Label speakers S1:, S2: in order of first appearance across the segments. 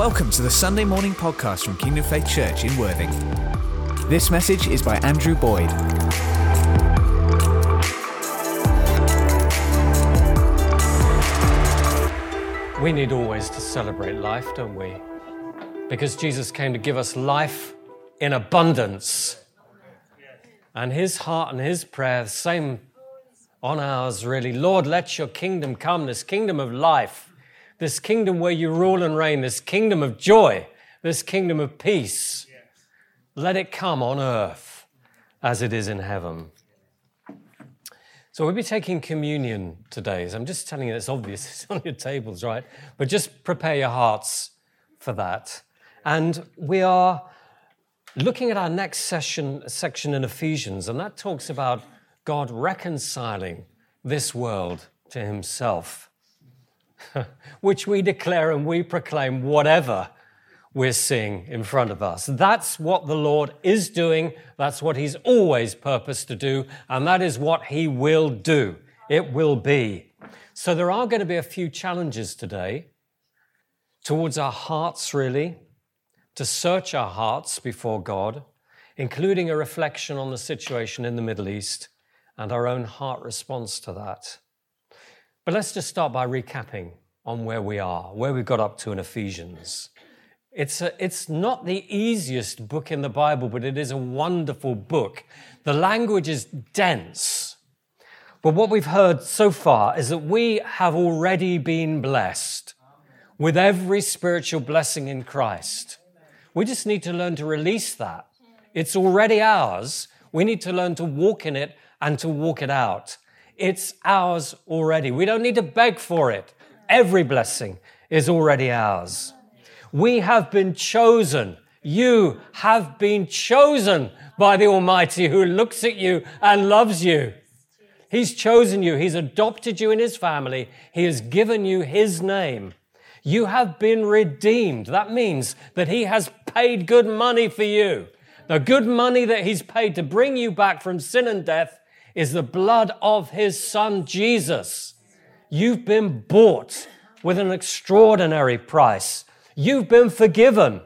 S1: Welcome to the Sunday morning podcast from Kingdom Faith Church in Worthing. This message is by Andrew Boyd.
S2: We need always to celebrate life, don't we? Because Jesus came to give us life in abundance. And his heart and his prayer, same on ours, really. Lord, let your kingdom come, this kingdom of life, this kingdom where you rule and reign, this kingdom of joy, this kingdom of peace. Let it come on earth as it is in heaven. So we'll be taking communion today. So I'm just telling you, it's obvious, it's on your tables, right? But just prepare your hearts for that. And we are looking at our next session, section in Ephesians, and that talks about God reconciling this world to himself, which we declare and we proclaim whatever we're seeing in front of us. That's what the Lord is doing. That's what He's always purposed to do. And that is what He will do. It will be. So there are going to be a few challenges today towards our hearts, really, to search our hearts before God, including a reflection on the situation in the Middle East and our own heart response to that. But let's just start by recapping on where we are, where we got up to in Ephesians. It's, a, it's not the easiest book in the Bible, but it is a wonderful book. The language is dense. But what we've heard so far is that we have already been blessed with every spiritual blessing in Christ. We just need to learn to release that. It's already ours. We need to learn to walk in it and to walk it out. It's ours already. We don't need to beg for it. Every blessing is already ours. We have been chosen. You have been chosen by the Almighty who looks at you and loves you. He's chosen you. He's adopted you in His family. He has given you His name. You have been redeemed. That means that He has paid good money for you. The good money that He's paid to bring you back from sin and death is the blood of His Son, Jesus. You've been bought with an extraordinary price. You've been forgiven.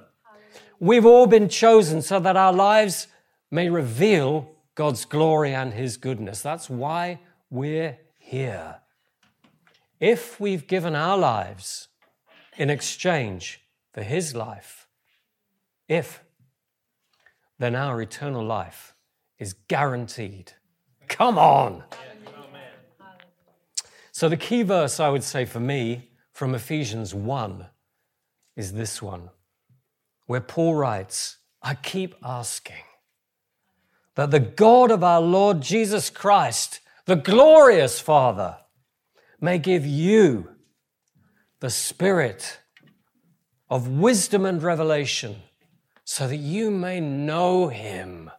S2: We've all been chosen so that our lives may reveal God's glory and His goodness. That's why we're here. If we've given our lives in exchange for His life, if, then our eternal life is guaranteed. Come on. So, the key verse I would say for me from Ephesians 1 is this one, where Paul writes, I keep asking that the God of our Lord Jesus Christ, the glorious Father, may give you the spirit of wisdom and revelation so that you may know him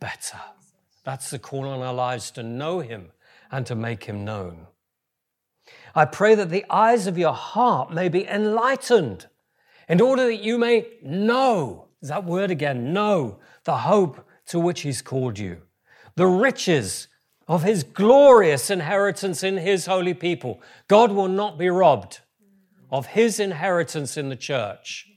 S2: better. That's the call on our lives to know him and to make him known. I pray that the eyes of your heart may be enlightened in order that you may know, that word again, know the hope to which he's called you, the riches of his glorious inheritance in his holy people. God will not be robbed of his inheritance in the church.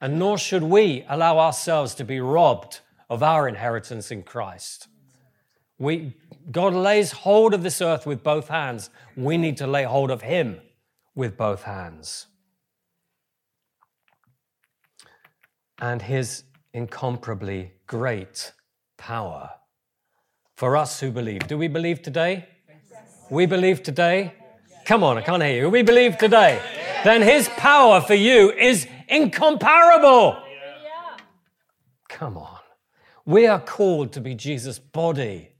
S2: And nor should we allow ourselves to be robbed of our inheritance in Christ. We, God lays hold of this earth with both hands. We need to lay hold of Him with both hands. And His incomparably great power for us who believe. Do we believe today? We believe today? Come on, I can't hear you. We believe today. Then His power for you is incomparable. Come on. We are called to be Jesus' body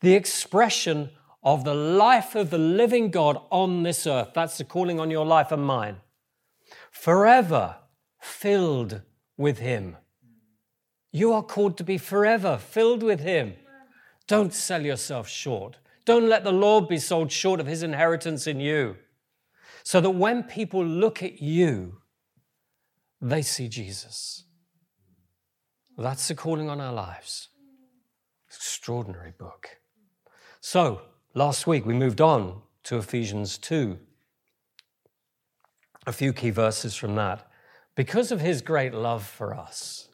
S2: the expression of the life of the living God on this earth. That's the calling on your life and mine. Forever filled with Him. You are called to be forever filled with Him. Don't sell yourself short. Don't let the Lord be sold short of His inheritance in you. So that when people look at you, they see Jesus. That's the calling on our lives. Extraordinary book. So, last week we moved on to Ephesians 2. a few key verses from that. Because of his great love for us,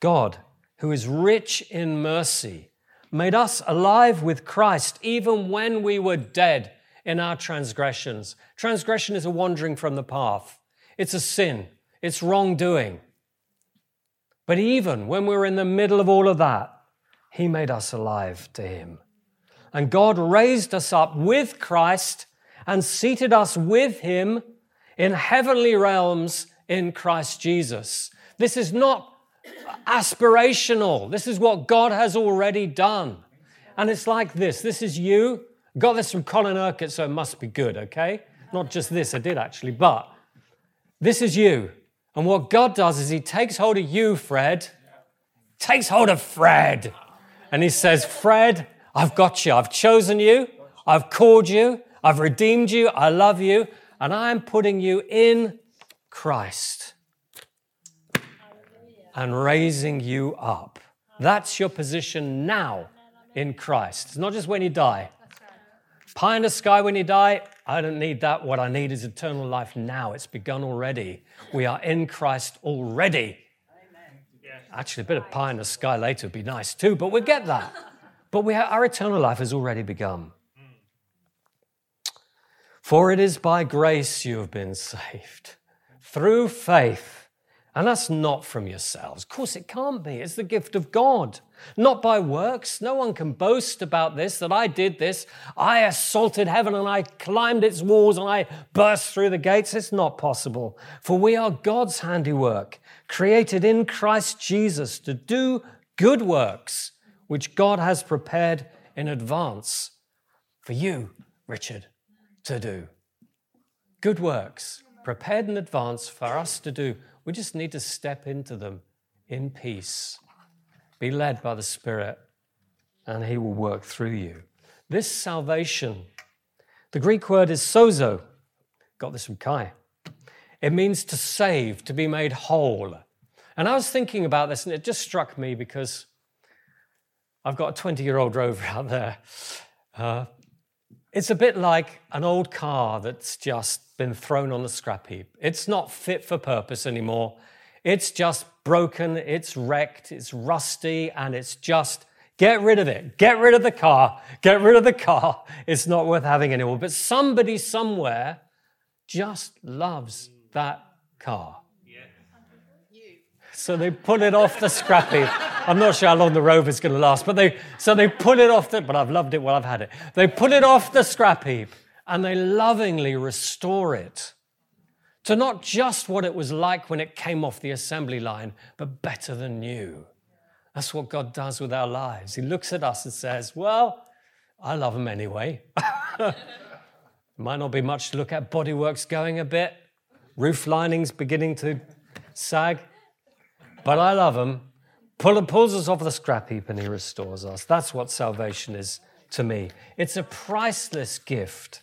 S2: God, who is rich in mercy, made us alive with Christ even when we were dead in our transgressions. Transgression is a wandering from the path, it's a sin, it's wrongdoing. But even when we were in the middle of all of that, He made us alive to Him. And God raised us up with Christ and seated us with Him in heavenly realms in Christ Jesus. This is not aspirational. This is what God has already done. And it's like this this is you. Got this from Colin Urquhart, so it must be good, okay? Not just this, I did actually, but this is you. And what God does is He takes hold of you, Fred, takes hold of Fred, and He says, Fred, I've got you. I've chosen you. I've called you. I've redeemed you. I love you. And I'm putting you in Christ and raising you up. That's your position now in Christ. It's not just when you die. Pie in the sky when you die, I don't need that. What I need is eternal life now. It's begun already. We are in Christ already. Actually, a bit of pie in the sky later would be nice too, but we get that. But we have, our eternal life has already begun. Hmm. For it is by grace you have been saved, through faith and that's not from yourselves. Of course, it can't be. It's the gift of God, not by works. No one can boast about this, that I did this. I assaulted heaven and I climbed its walls and I burst through the gates. It's not possible. For we are God's handiwork, created in Christ Jesus to do good works, which God has prepared in advance for you, Richard, to do. Good works prepared in advance for us to do we just need to step into them in peace, be led by the Spirit, and He will work through you. This salvation, the Greek word is sozo. Got this from Kai. It means to save, to be made whole. And I was thinking about this, and it just struck me because I've got a 20 year old rover out there. Uh, it's a bit like an old car that's just been thrown on the scrap heap. It's not fit for purpose anymore. It's just broken, it's wrecked, it's rusty, and it's just get rid of it. Get rid of the car. Get rid of the car. It's not worth having anymore. But somebody somewhere just loves that car. So they pull it off the scrap heap. I'm not sure how long the rover's going to last, but they so they pull it off the. But I've loved it while I've had it. They pull it off the scrap heap and they lovingly restore it to not just what it was like when it came off the assembly line, but better than new. That's what God does with our lives. He looks at us and says, "Well, I love them anyway." Might not be much to look at. Bodywork's going a bit. Roof linings beginning to sag but I love him. Pull, pulls us off the scrap heap and he restores us. That's what salvation is to me. It's a priceless gift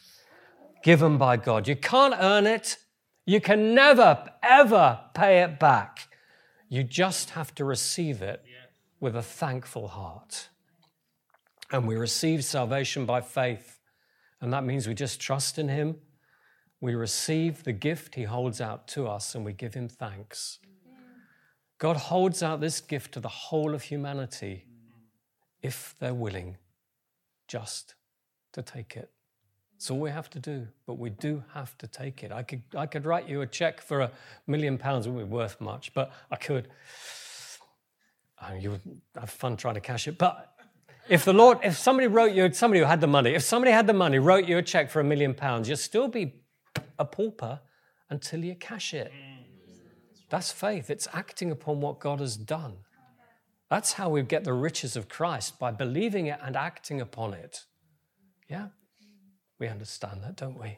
S2: given by God. You can't earn it. You can never, ever pay it back. You just have to receive it with a thankful heart. And we receive salvation by faith. And that means we just trust in Him. We receive the gift He holds out to us and we give Him thanks. God holds out this gift to the whole of humanity if they're willing just to take it. It's all we have to do, but we do have to take it. I could, I could write you a check for a million pounds, it wouldn't be worth much, but I could. You would have fun trying to cash it. But if the Lord, if somebody wrote you, somebody who had the money, if somebody had the money, wrote you a check for a million pounds, you'd still be a pauper until you cash it. That's faith. It's acting upon what God has done. That's how we get the riches of Christ, by believing it and acting upon it. Yeah? We understand that, don't we?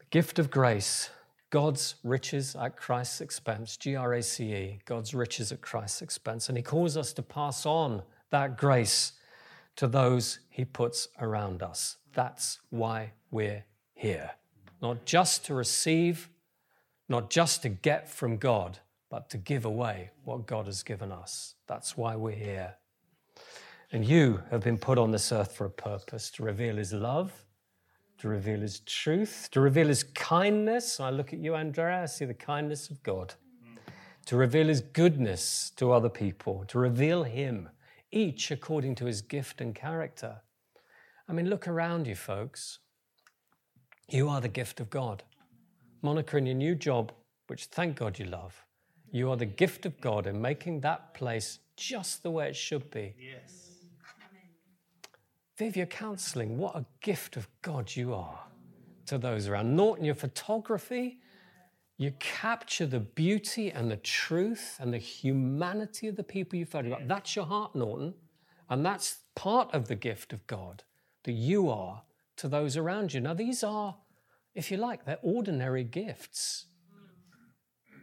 S2: The gift of grace, God's riches at Christ's expense, G R A C E, God's riches at Christ's expense. And He calls us to pass on that grace to those He puts around us. That's why we're here. Not just to receive not just to get from God, but to give away what God has given us. That's why we're here. And you have been put on this earth for a purpose to reveal His love, to reveal his truth, to reveal his kindness. I look at you, Andrea, I see the kindness of God. To reveal his goodness to other people, to reveal him, each according to his gift and character. I mean, look around you, folks. You are the gift of God. Monica, in your new job, which thank God you love, you are the gift of God in making that place just the way it should be. Yes. Viv, your counseling, what a gift of God you are to those around. Norton, your photography, you capture the beauty and the truth and the humanity of the people you photograph. That's your heart, Norton. And that's part of the gift of God that you are to those around you. Now, these are, if you like, they're ordinary gifts.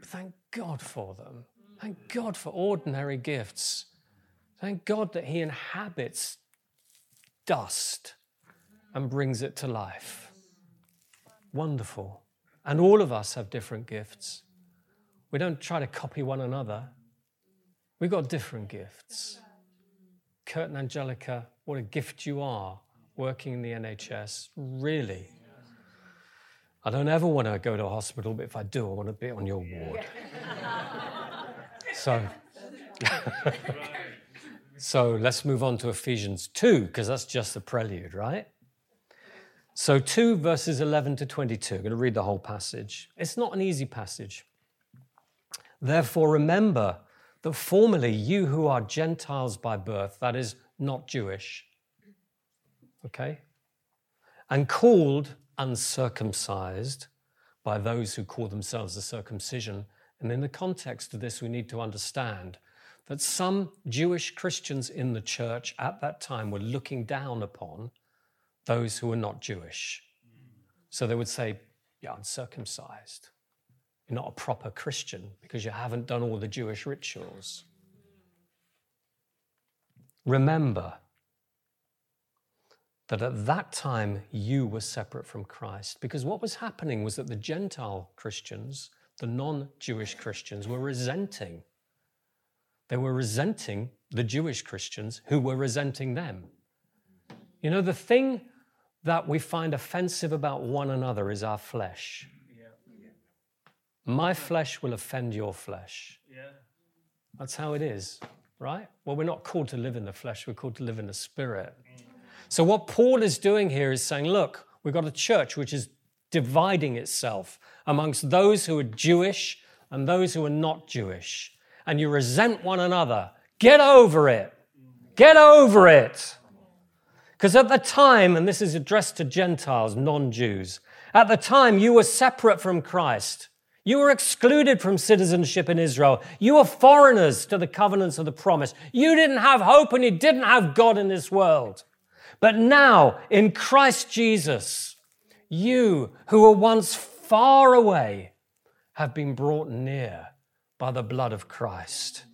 S2: Thank God for them. Thank God for ordinary gifts. Thank God that He inhabits dust and brings it to life. Wonderful. And all of us have different gifts. We don't try to copy one another. We've got different gifts. Kurt and Angelica, what a gift you are working in the NHS. Really. I don't ever want to go to a hospital, but if I do, I want to be on your ward. so. So let's move on to Ephesians 2, because that's just the prelude, right? So 2 verses 11 to 22. I'm going to read the whole passage. It's not an easy passage. Therefore, remember that formerly you who are Gentiles by birth, that is, not Jewish, okay, and called uncircumcised by those who call themselves the circumcision. And in the context of this, we need to understand that some Jewish Christians in the church at that time were looking down upon those who were not Jewish. So they would say, You're uncircumcised. You're not a proper Christian because you haven't done all the Jewish rituals. Remember that at that time you were separate from Christ because what was happening was that the Gentile Christians, the non Jewish Christians, were resenting they were resenting the Jewish Christians who were resenting them. You know, the thing that we find offensive about one another is our flesh. My flesh will offend your flesh. Yeah. That's how it is, right? Well, we're not called to live in the flesh, we're called to live in the spirit. So, what Paul is doing here is saying, look, we've got a church which is dividing itself amongst those who are Jewish and those who are not Jewish and you resent one another, get over it. Get over it. Because at the time, and this is addressed to Gentiles, non Jews, at the time you were separate from Christ. You were excluded from citizenship in Israel. You were foreigners to the covenants of the promise. You didn't have hope and you didn't have God in this world. But now, in Christ Jesus, you who were once far away have been brought near by the blood of Christ.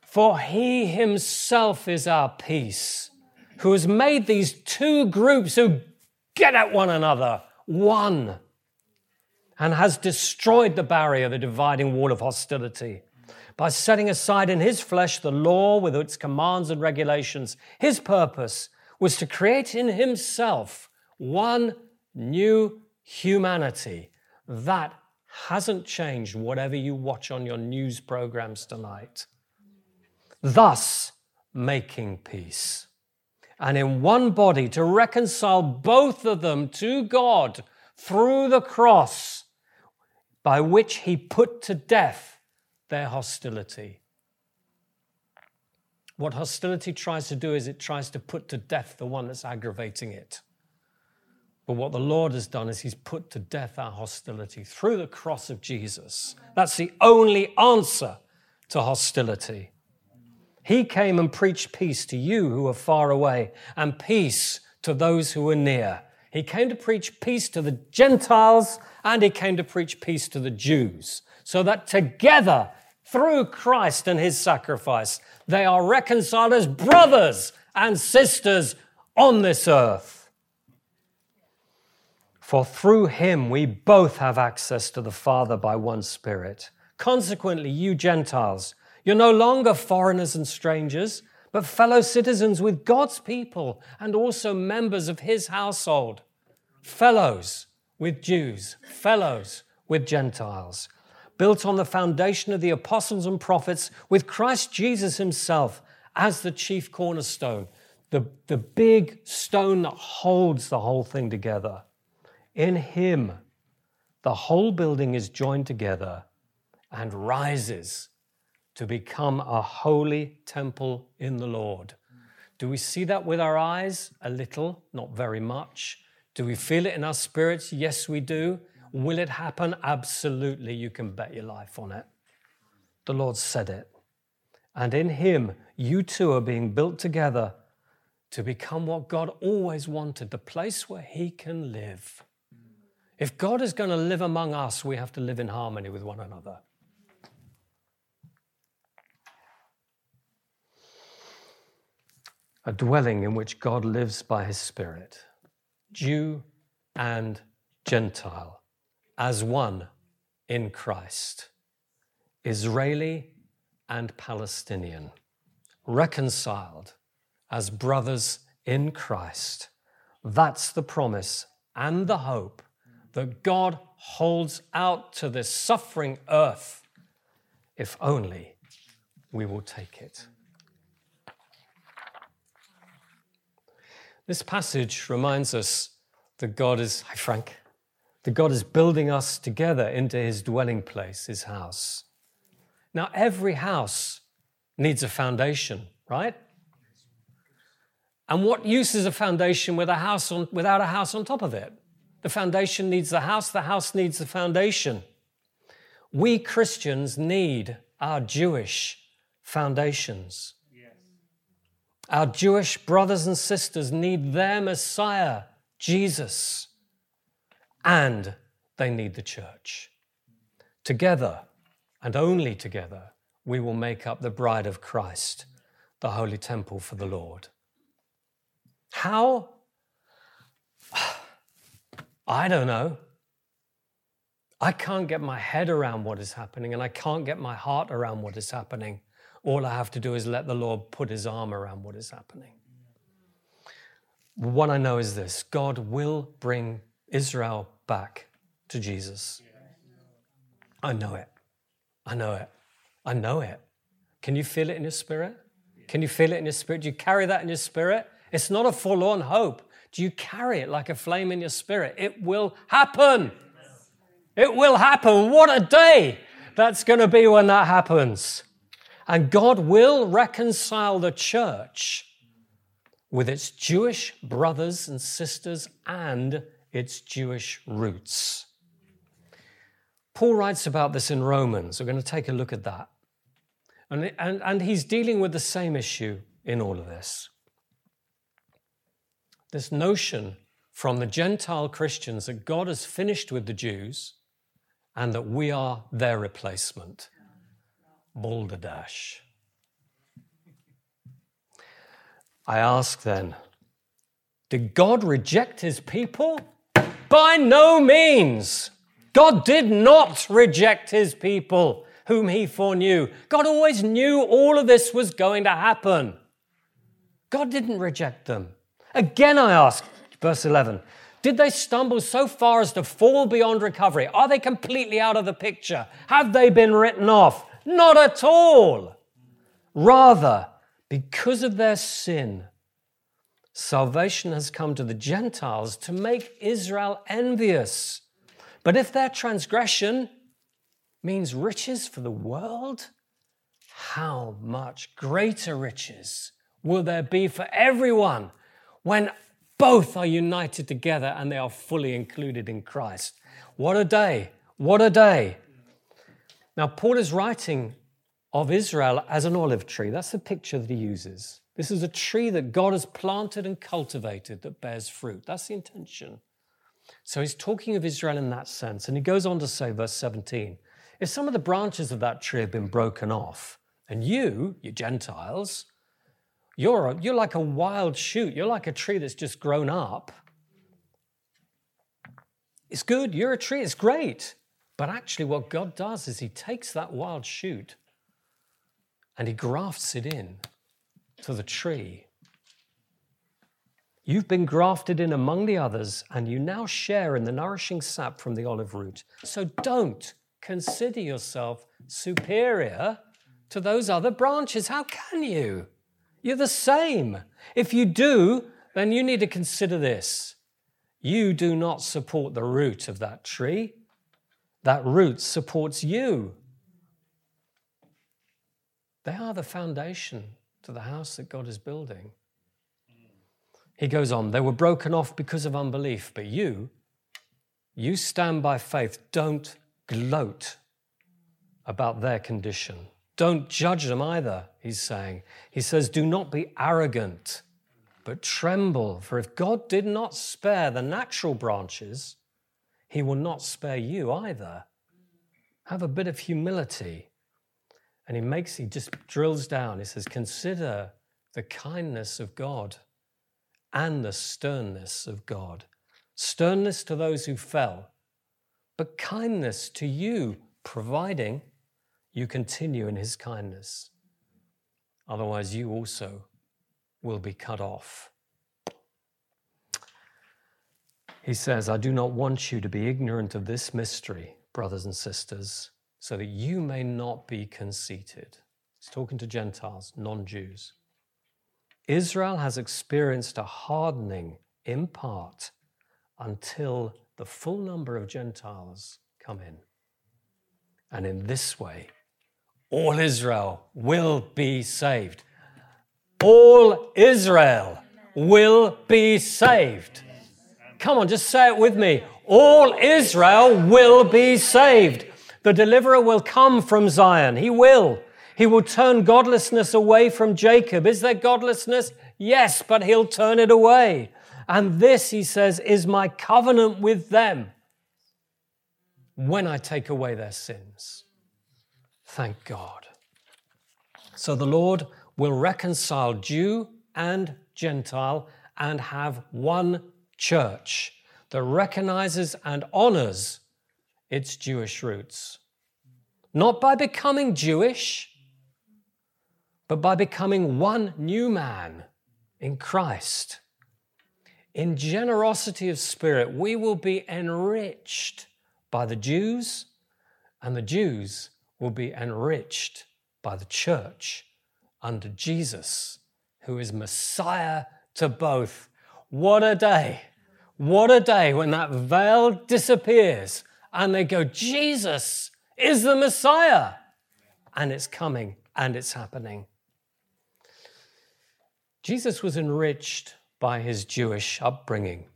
S2: For he himself is our peace, who has made these two groups who get at one another one and has destroyed the barrier, the dividing wall of hostility. By setting aside in his flesh the law with its commands and regulations, his purpose was to create in himself one new humanity that hasn't changed whatever you watch on your news programs tonight. Thus, making peace. And in one body to reconcile both of them to God through the cross, by which he put to death their hostility. What hostility tries to do is it tries to put to death the one that's aggravating it. But what the Lord has done is He's put to death our hostility through the cross of Jesus. That's the only answer to hostility. He came and preached peace to you who are far away and peace to those who are near. He came to preach peace to the Gentiles and he came to preach peace to the Jews so that together, through Christ and his sacrifice, they are reconciled as brothers and sisters on this earth. For through him we both have access to the Father by one Spirit. Consequently, you Gentiles, you're no longer foreigners and strangers, but fellow citizens with God's people and also members of his household. fellows with Jews, fellows with Gentiles, built on the foundation of the apostles and prophets, with Christ Jesus himself as the chief cornerstone, the, the big stone that holds the whole thing together. In him, the whole building is joined together and rises to become a holy temple in the Lord. Do we see that with our eyes? A little, not very much. Do we feel it in our spirits? Yes, we do. Will it happen? Absolutely. You can bet your life on it. The Lord said it. And in Him, you two are being built together to become what God always wanted the place where He can live. If God is going to live among us, we have to live in harmony with one another. A dwelling in which God lives by His Spirit, Jew and Gentile, as one in Christ, Israeli and Palestinian, reconciled as brothers in Christ. That's the promise and the hope that God holds out to this suffering earth if only we will take it. This passage reminds us that God is, hi Frank, that God is building us together into his dwelling place, his house. Now, every house needs a foundation, right? And what use is a foundation with a house on, without a house on top of it? The foundation needs the house, the house needs the foundation. We Christians need our Jewish foundations. Yes. Our Jewish brothers and sisters need their Messiah, Jesus, and they need the church. Together, and only together, we will make up the bride of Christ, the holy temple for the Lord. How? I don't know. I can't get my head around what is happening and I can't get my heart around what is happening. All I have to do is let the Lord put his arm around what is happening. What I know is this God will bring Israel back to Jesus. I know it. I know it. I know it. Can you feel it in your spirit? Can you feel it in your spirit? Do you carry that in your spirit? It's not a forlorn hope. Do you carry it like a flame in your spirit? It will happen. It will happen. What a day that's going to be when that happens. And God will reconcile the church with its Jewish brothers and sisters and its Jewish roots. Paul writes about this in Romans. We're going to take a look at that. And, and, and he's dealing with the same issue in all of this this notion from the Gentile Christians that God has finished with the Jews and that we are their replacement. Balderdash. I ask then, did God reject his people? By no means. God did not reject his people whom he foreknew. God always knew all of this was going to happen. God didn't reject them. Again, I ask, verse 11, did they stumble so far as to fall beyond recovery? Are they completely out of the picture? Have they been written off? Not at all. Rather, because of their sin, salvation has come to the Gentiles to make Israel envious. But if their transgression means riches for the world, how much greater riches will there be for everyone when both are united together and they are fully included in Christ. What a day! What a day! Now, Paul is writing of Israel as an olive tree. That's the picture that he uses. This is a tree that God has planted and cultivated that bears fruit. That's the intention. So he's talking of Israel in that sense. And he goes on to say, verse 17, if some of the branches of that tree have been broken off, and you, you Gentiles, you're, a, you're like a wild shoot. You're like a tree that's just grown up. It's good. You're a tree. It's great. But actually, what God does is He takes that wild shoot and He grafts it in to the tree. You've been grafted in among the others, and you now share in the nourishing sap from the olive root. So don't consider yourself superior to those other branches. How can you? You're the same. If you do, then you need to consider this. You do not support the root of that tree, that root supports you. They are the foundation to the house that God is building. He goes on, they were broken off because of unbelief, but you, you stand by faith. Don't gloat about their condition. Don't judge them either, he's saying. He says, Do not be arrogant, but tremble, for if God did not spare the natural branches, he will not spare you either. Have a bit of humility. And he makes, he just drills down. He says, Consider the kindness of God and the sternness of God. Sternness to those who fell, but kindness to you, providing you continue in his kindness. Otherwise, you also will be cut off. He says, I do not want you to be ignorant of this mystery, brothers and sisters, so that you may not be conceited. He's talking to Gentiles, non Jews. Israel has experienced a hardening in part until the full number of Gentiles come in. And in this way, all Israel will be saved. All Israel will be saved. Come on, just say it with me. All Israel will be saved. The deliverer will come from Zion. He will. He will turn godlessness away from Jacob. Is there godlessness? Yes, but he'll turn it away. And this, he says, is my covenant with them when I take away their sins. Thank God. So the Lord will reconcile Jew and Gentile and have one church that recognizes and honors its Jewish roots. Not by becoming Jewish, but by becoming one new man in Christ. In generosity of spirit, we will be enriched by the Jews, and the Jews will be enriched by the church under Jesus, who is Messiah to both. What a day! What a day when that veil disappears and they go, Jesus is the Messiah. And it's coming and it's happening. Jesus was enriched by his Jewish upbringing.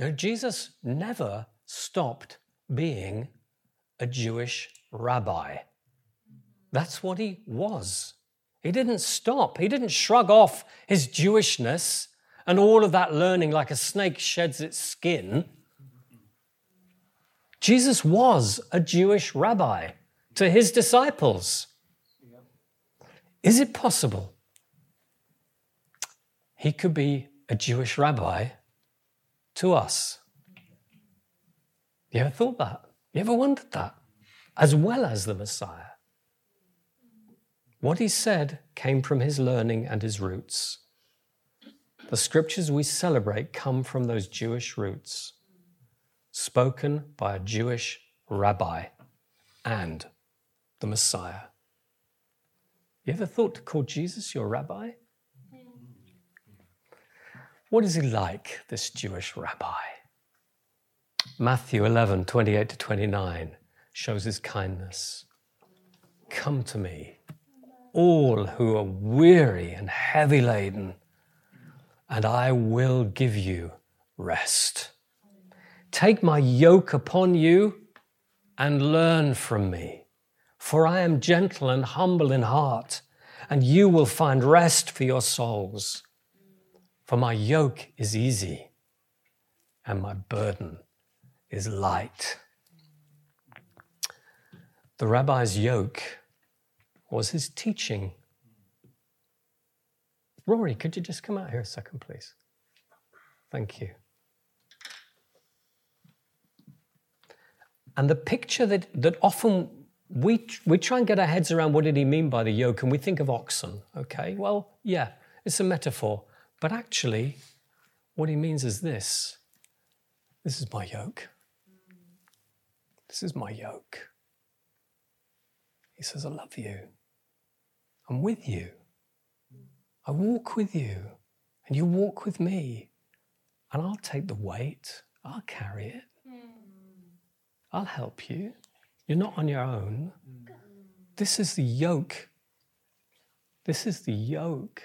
S2: Know, Jesus never stopped being a Jewish rabbi. That's what he was. He didn't stop, he didn't shrug off his Jewishness and all of that learning like a snake sheds its skin. Jesus was a Jewish rabbi to his disciples. Is it possible he could be a Jewish rabbi to us. You ever thought that? You ever wondered that? As well as the Messiah. What he said came from his learning and his roots. The scriptures we celebrate come from those Jewish roots, spoken by a Jewish rabbi and the Messiah. You ever thought to call Jesus your rabbi? What is he like, this Jewish rabbi? Matthew 11, 28 to 29 shows his kindness. Come to me, all who are weary and heavy laden, and I will give you rest. Take my yoke upon you and learn from me, for I am gentle and humble in heart, and you will find rest for your souls. For my yoke is easy and my burden is light. The rabbi's yoke was his teaching. Rory, could you just come out here a second, please? Thank you. And the picture that, that often we, we try and get our heads around what did he mean by the yoke, and we think of oxen, okay? Well, yeah, it's a metaphor. But actually, what he means is this this is my yoke. This is my yoke. He says, I love you. I'm with you. I walk with you, and you walk with me. And I'll take the weight, I'll carry it. I'll help you. You're not on your own. This is the yoke. This is the yoke.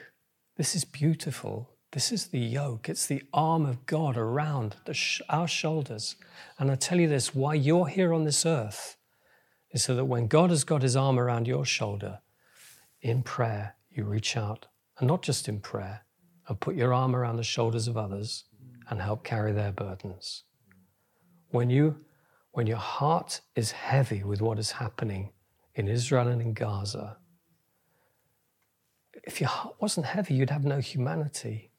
S2: This is beautiful. This is the yoke. It's the arm of God around sh- our shoulders. And I tell you this why you're here on this earth is so that when God has got his arm around your shoulder, in prayer, you reach out, and not just in prayer, and put your arm around the shoulders of others and help carry their burdens. When, you, when your heart is heavy with what is happening in Israel and in Gaza, if your heart wasn't heavy, you'd have no humanity.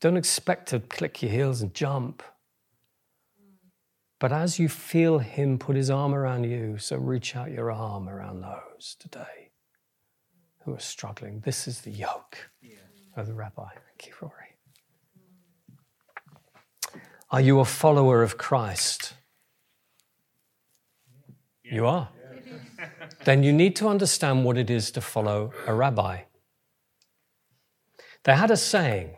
S2: Don't expect to click your heels and jump. But as you feel Him put His arm around you, so reach out your arm around those today who are struggling. This is the yoke of the rabbi. Thank you, Rory. Are you a follower of Christ? You are. then you need to understand what it is to follow a rabbi. They had a saying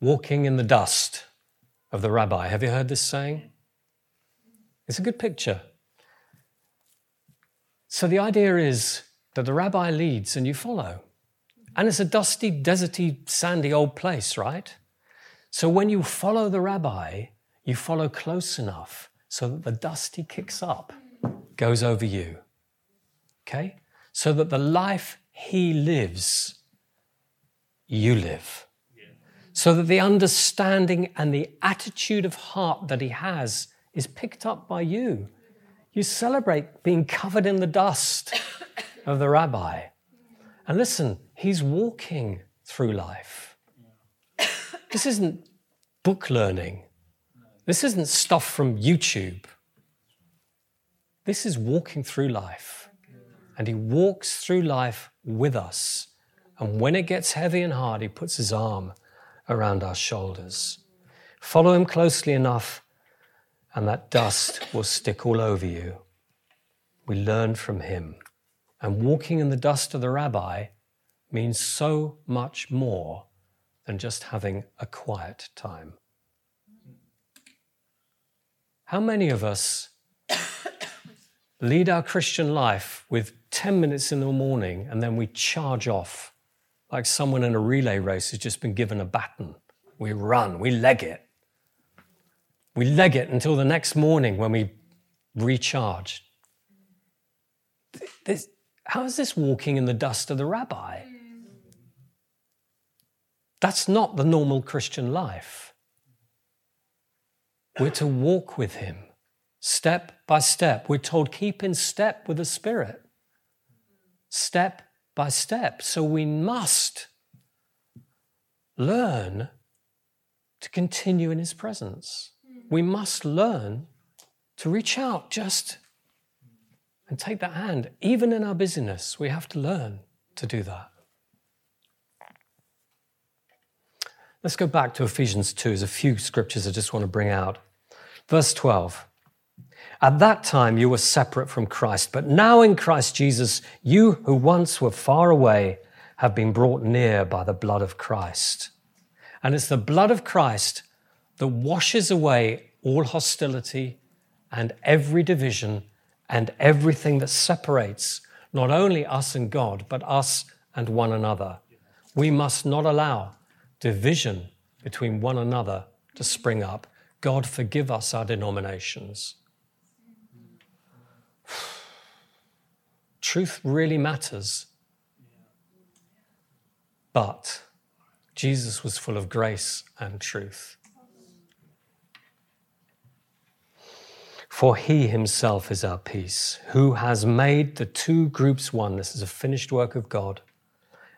S2: walking in the dust of the rabbi. Have you heard this saying? It's a good picture. So the idea is that the rabbi leads and you follow. And it's a dusty, deserty, sandy old place, right? So when you follow the rabbi, you follow close enough so that the dust he kicks up goes over you. Okay? So that the life he lives, you live so that the understanding and the attitude of heart that he has is picked up by you. You celebrate being covered in the dust of the rabbi. And listen, he's walking through life. This isn't book learning. This isn't stuff from YouTube. This is walking through life. And he walks through life with us. And when it gets heavy and hard, he puts his arm around our shoulders. Follow him closely enough, and that dust will stick all over you. We learn from him. And walking in the dust of the rabbi means so much more than just having a quiet time. How many of us lead our Christian life with 10 minutes in the morning and then we charge off like someone in a relay race has just been given a baton. We run, we leg it. We leg it until the next morning when we recharge. This, how is this walking in the dust of the rabbi? That's not the normal Christian life. We're to walk with him step by step. We're told, keep in step with the Spirit. Step by step. So we must learn to continue in His presence. We must learn to reach out just and take that hand. Even in our busyness, we have to learn to do that. Let's go back to Ephesians 2. There's a few scriptures I just want to bring out. Verse 12. At that time, you were separate from Christ, but now in Christ Jesus, you who once were far away have been brought near by the blood of Christ. And it's the blood of Christ that washes away all hostility and every division and everything that separates not only us and God, but us and one another. We must not allow division between one another to spring up. God, forgive us our denominations. Truth really matters. But Jesus was full of grace and truth. For he himself is our peace, who has made the two groups one. This is a finished work of God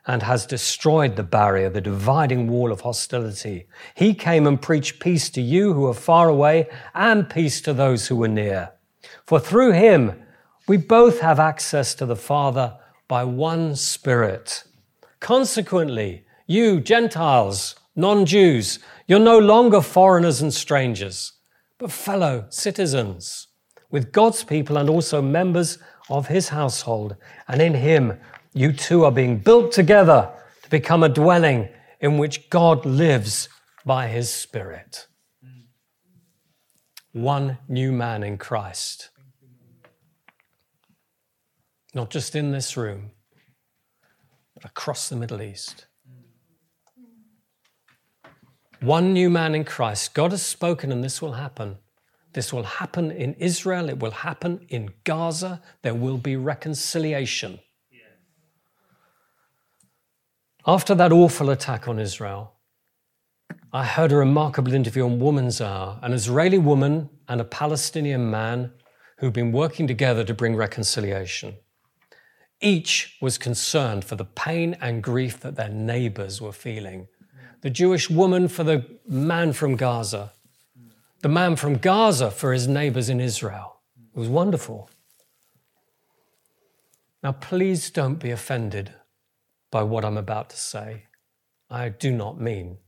S2: and has destroyed the barrier, the dividing wall of hostility. He came and preached peace to you who are far away and peace to those who are near. For through him, we both have access to the Father by one Spirit. Consequently, You, Gentiles, non Jews, you're no longer foreigners and strangers, but fellow citizens with God's people and also members of his household. And in him, you two are being built together to become a dwelling in which God lives by his Spirit. One new man in Christ. Not just in this room, but across the Middle East. One new man in Christ. God has spoken, and this will happen. This will happen in Israel. It will happen in Gaza. There will be reconciliation. After that awful attack on Israel, I heard a remarkable interview on Woman's Hour, an Israeli woman and a Palestinian man who've been working together to bring reconciliation. Each was concerned for the pain and grief that their neighbors were feeling. The Jewish woman for the man from Gaza, the man from Gaza for his neighbors in Israel. It was wonderful. Now, please don't be offended by what I'm about to say. I do not mean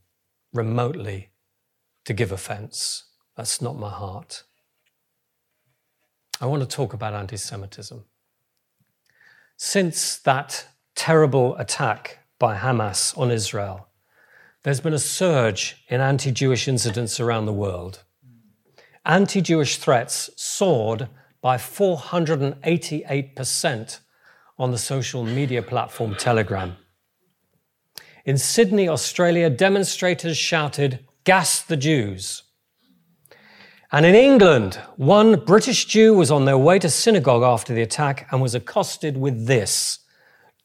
S2: remotely to give offense. That's not my heart. I want to talk about anti Semitism. Since that terrible attack by Hamas on Israel, there's been a surge in anti Jewish incidents around the world. Anti Jewish threats soared by 488% on the social media platform Telegram. In Sydney, Australia, demonstrators shouted, Gas the Jews. And in England, one British Jew was on their way to synagogue after the attack and was accosted with this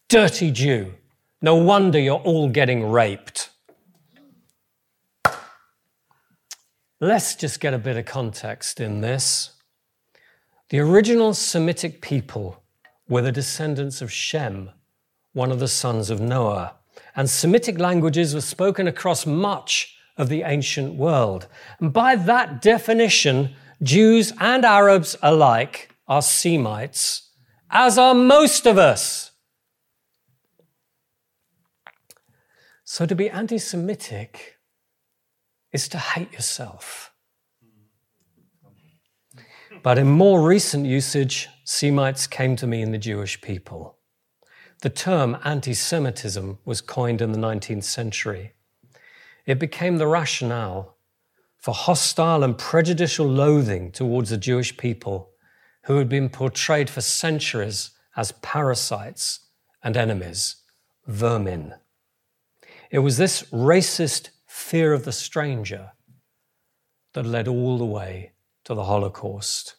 S2: Dirty Jew, no wonder you're all getting raped. Let's just get a bit of context in this. The original Semitic people were the descendants of Shem, one of the sons of Noah, and Semitic languages were spoken across much of the ancient world. And by that definition, Jews and Arabs alike are Semites, as are most of us. So to be anti Semitic is to hate yourself. But in more recent usage, Semites came to mean the Jewish people. The term anti Semitism was coined in the 19th century. It became the rationale for hostile and prejudicial loathing towards the Jewish people who had been portrayed for centuries as parasites and enemies, vermin. It was this racist fear of the stranger that led all the way to the Holocaust.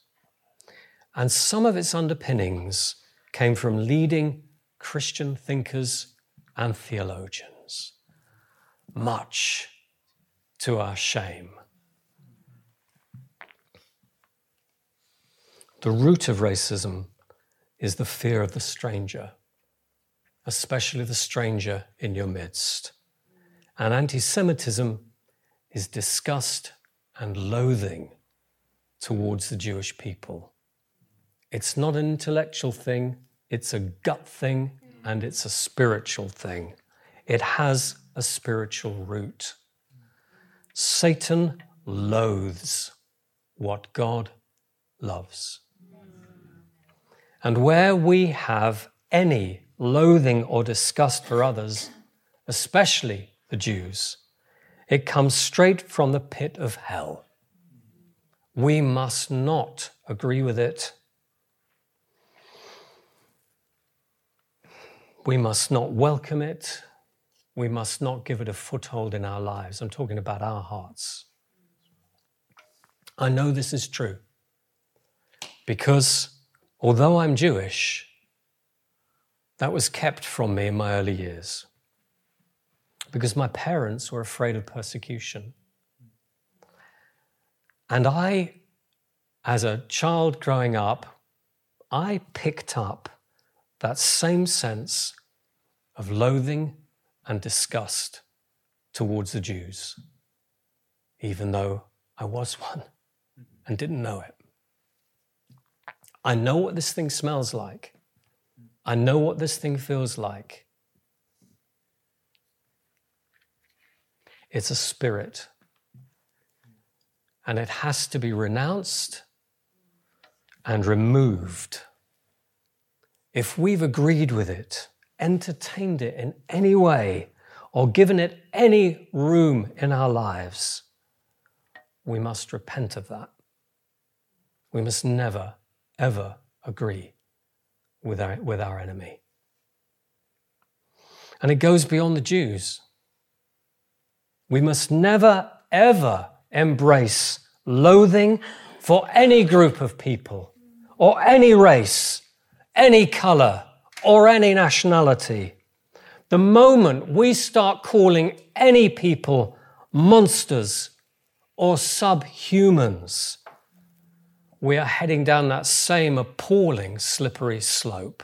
S2: And some of its underpinnings came from leading Christian thinkers and theologians, much to our shame. The root of racism is the fear of the stranger, especially the stranger in your midst. And anti Semitism is disgust and loathing towards the Jewish people. It's not an intellectual thing, it's a gut thing, and it's a spiritual thing. It has a spiritual root. Satan loathes what God loves. And where we have any loathing or disgust for others, especially the Jews, it comes straight from the pit of hell. We must not agree with it. We must not welcome it. We must not give it a foothold in our lives. I'm talking about our hearts. I know this is true because although I'm Jewish, that was kept from me in my early years because my parents were afraid of persecution. And I, as a child growing up, I picked up that same sense of loathing and disgust towards the Jews, even though I was one and didn't know it. I know what this thing smells like. I know what this thing feels like. It's a spirit. And it has to be renounced and removed. If we've agreed with it, entertained it in any way, or given it any room in our lives, we must repent of that. We must never, ever agree with our, with our enemy. And it goes beyond the Jews. We must never, ever embrace loathing for any group of people or any race, any color, or any nationality. The moment we start calling any people monsters or subhumans, we are heading down that same appalling slippery slope.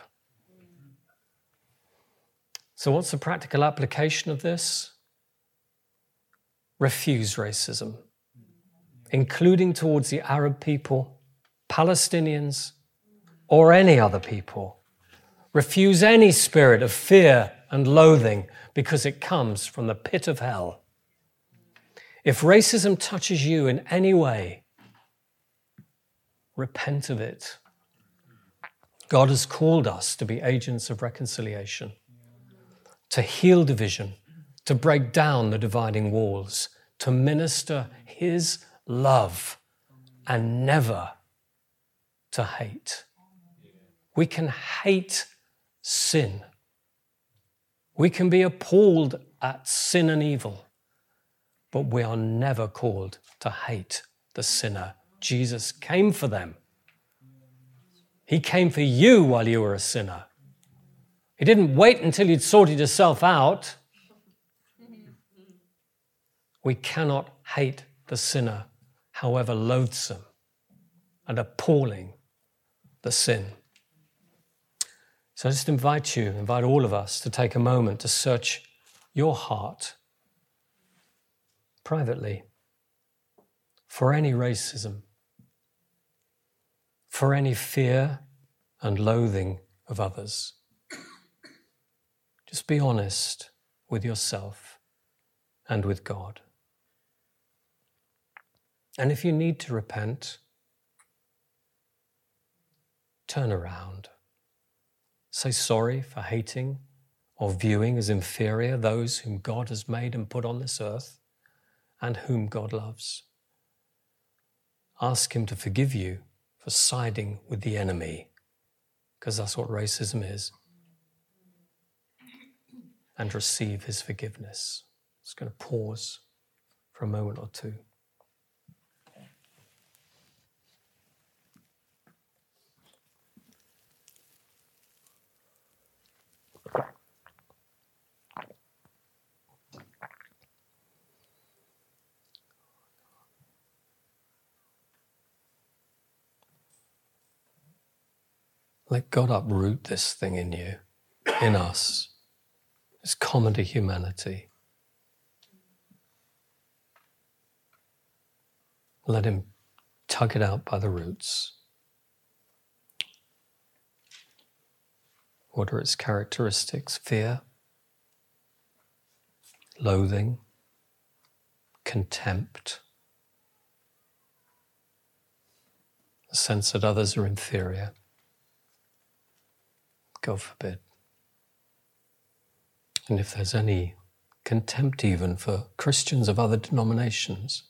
S2: So, what's the practical application of this? Refuse racism, including towards the Arab people, Palestinians, or any other people. Refuse any spirit of fear and loathing because it comes from the pit of hell. If racism touches you in any way, repent of it. God has called us to be agents of reconciliation, to heal division, to break down the dividing walls, to minister His love, and never to hate. We can hate sin. We can be appalled at sin and evil, but we are never called to hate the sinner Jesus came for them. He came for you while you were a sinner. He didn't wait until you'd sorted yourself out. We cannot hate the sinner, however loathsome and appalling the sin. So I just invite you, invite all of us to take a moment to search your heart privately for any racism, for any fear and loathing of others. Just be honest with yourself and with God. And if you need to repent, turn around. Say sorry for hating or viewing as inferior those whom God has made and put on this earth and whom God loves. Ask Him to forgive you for siding with the enemy, because that's what racism is, and receive his forgiveness. Just going to pause for a moment or two. Let God uproot this thing in you, in us. It's common to humanity. Let Him tug it out by the roots. What are its characteristics? Fear, loathing, contempt, a sense that others are inferior. God forbid. And if there's any contempt even for Christians of other denominations,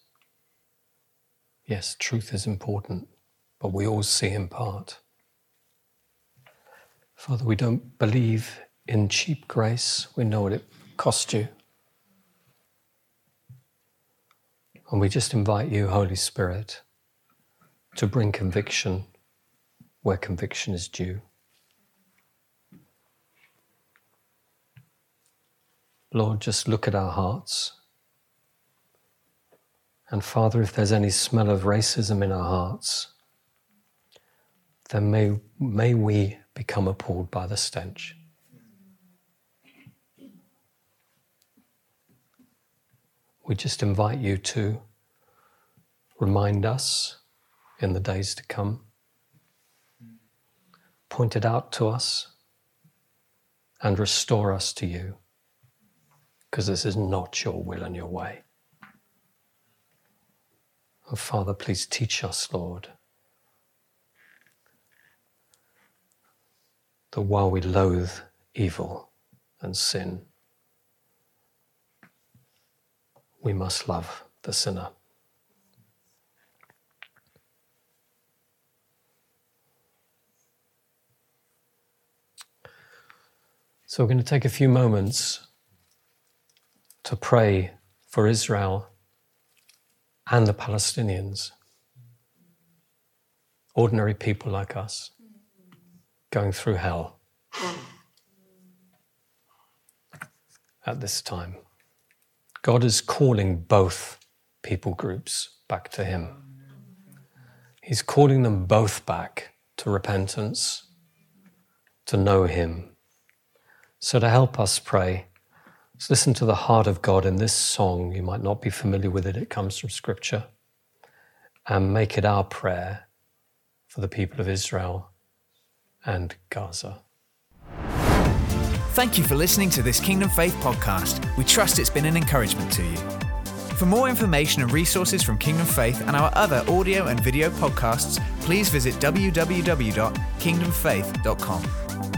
S2: yes, truth is important, but we all see in part. Father, we don't believe in cheap grace. We know what it cost you. And we just invite you, Holy Spirit, to bring conviction where conviction is due. Lord, just look at our hearts. And Father, if there's any smell of racism in our hearts, then may, may we become appalled by the stench. We just invite you to remind us in the days to come, point it out to us, and restore us to you because this is not your will and your way. Oh, Father, please teach us, Lord, that while we loathe evil and sin, we must love the sinner. So we're going to take a few moments to pray for Israel and the Palestinians. Ordinary people like us going through hell at this time. God is calling both people groups back to Him. He's calling them both back to repentance, to know Him. So, to help us pray, let's listen to the heart of God in this song. You might not be familiar with it, it comes from Scripture. And make it our prayer for the people of Israel and Gaza.
S1: Thank you for listening to this Kingdom Faith podcast. We trust it's been an encouragement to you. For more information and resources from Kingdom Faith and our other audio and video podcasts, please visit www.kingdomfaith.com.